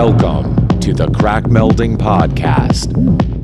Welcome to the Krachtmelding Podcast.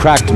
Cracked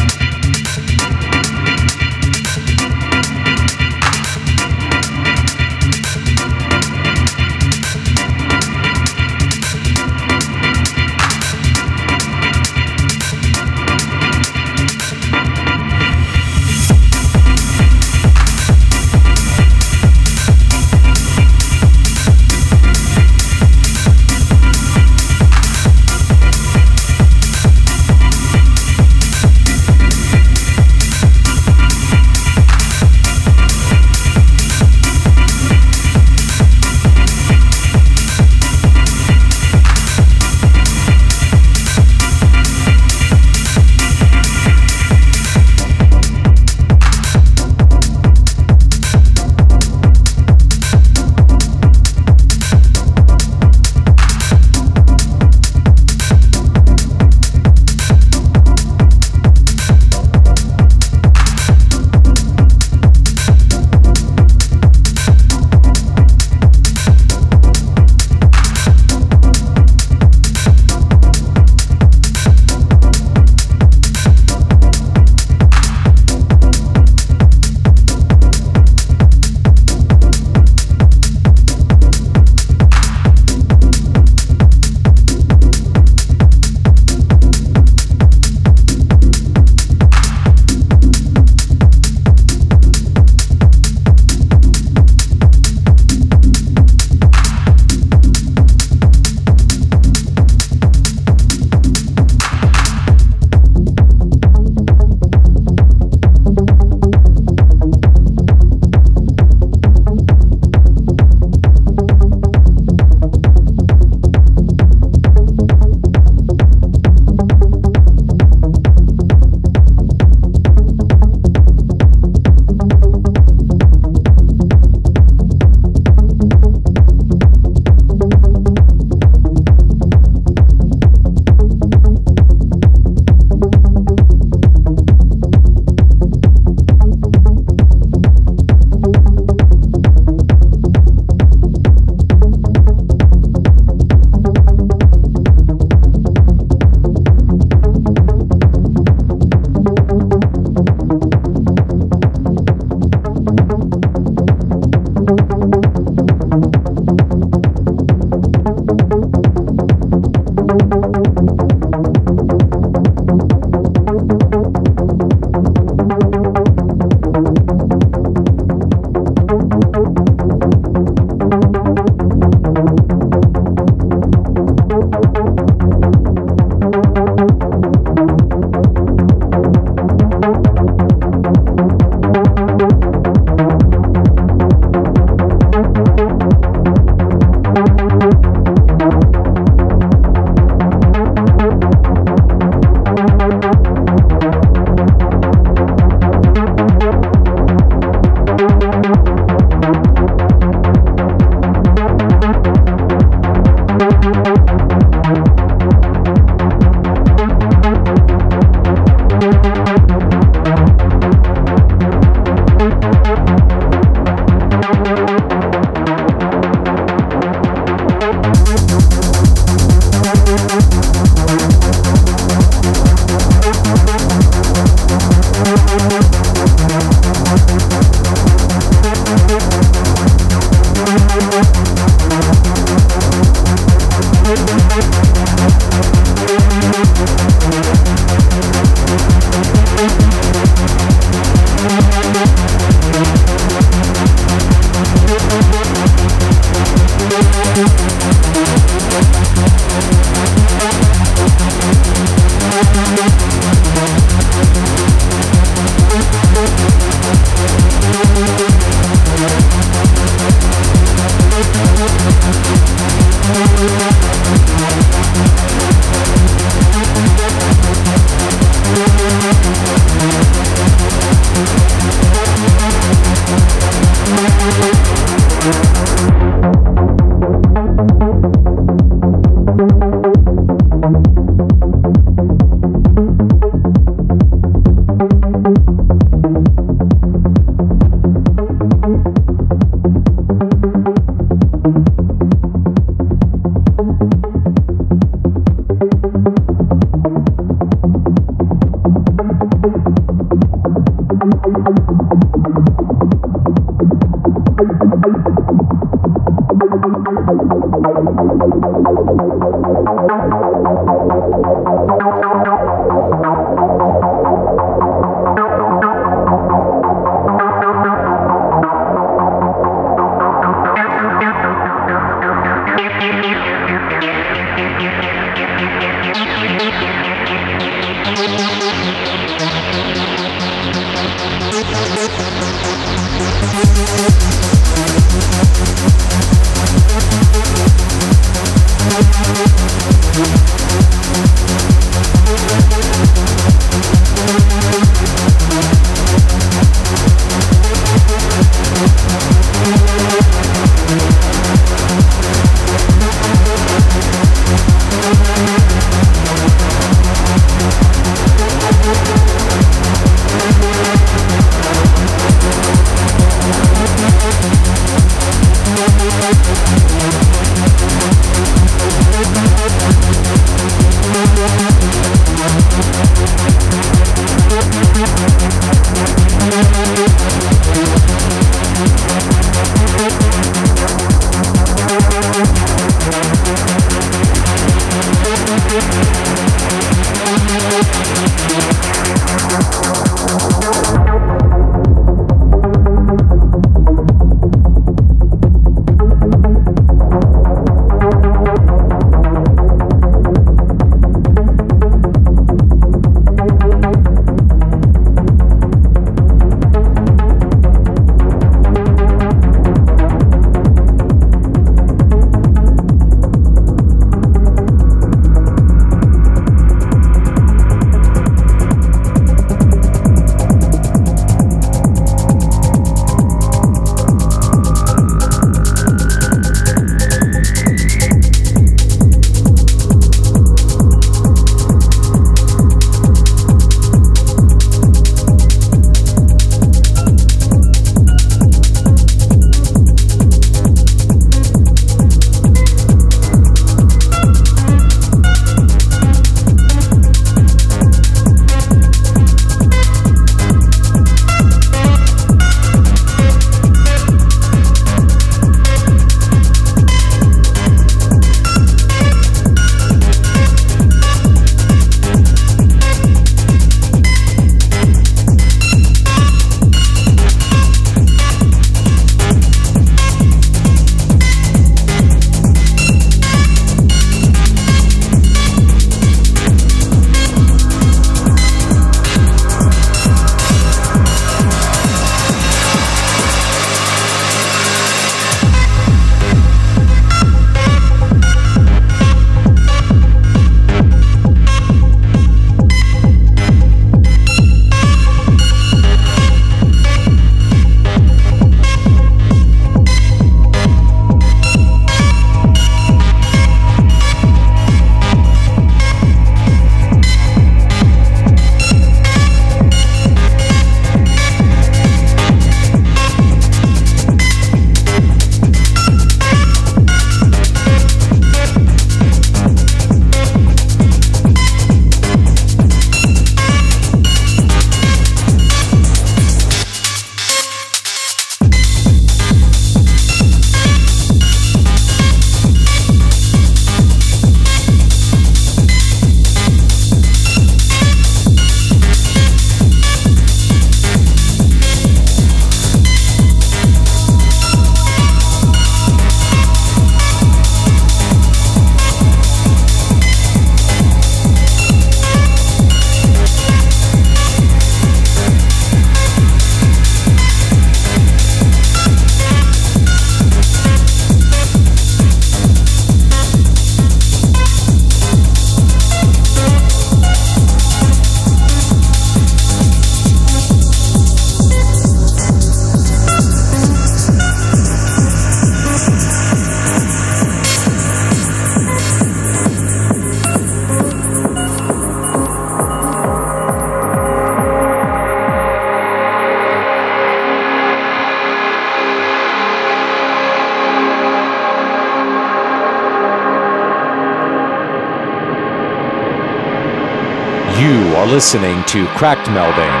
listening to Krachtmelding.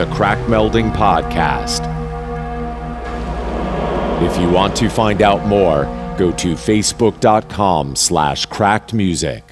The Crack Melding Podcast. If you want to find out more, go to facebook.com slash krachtmusic.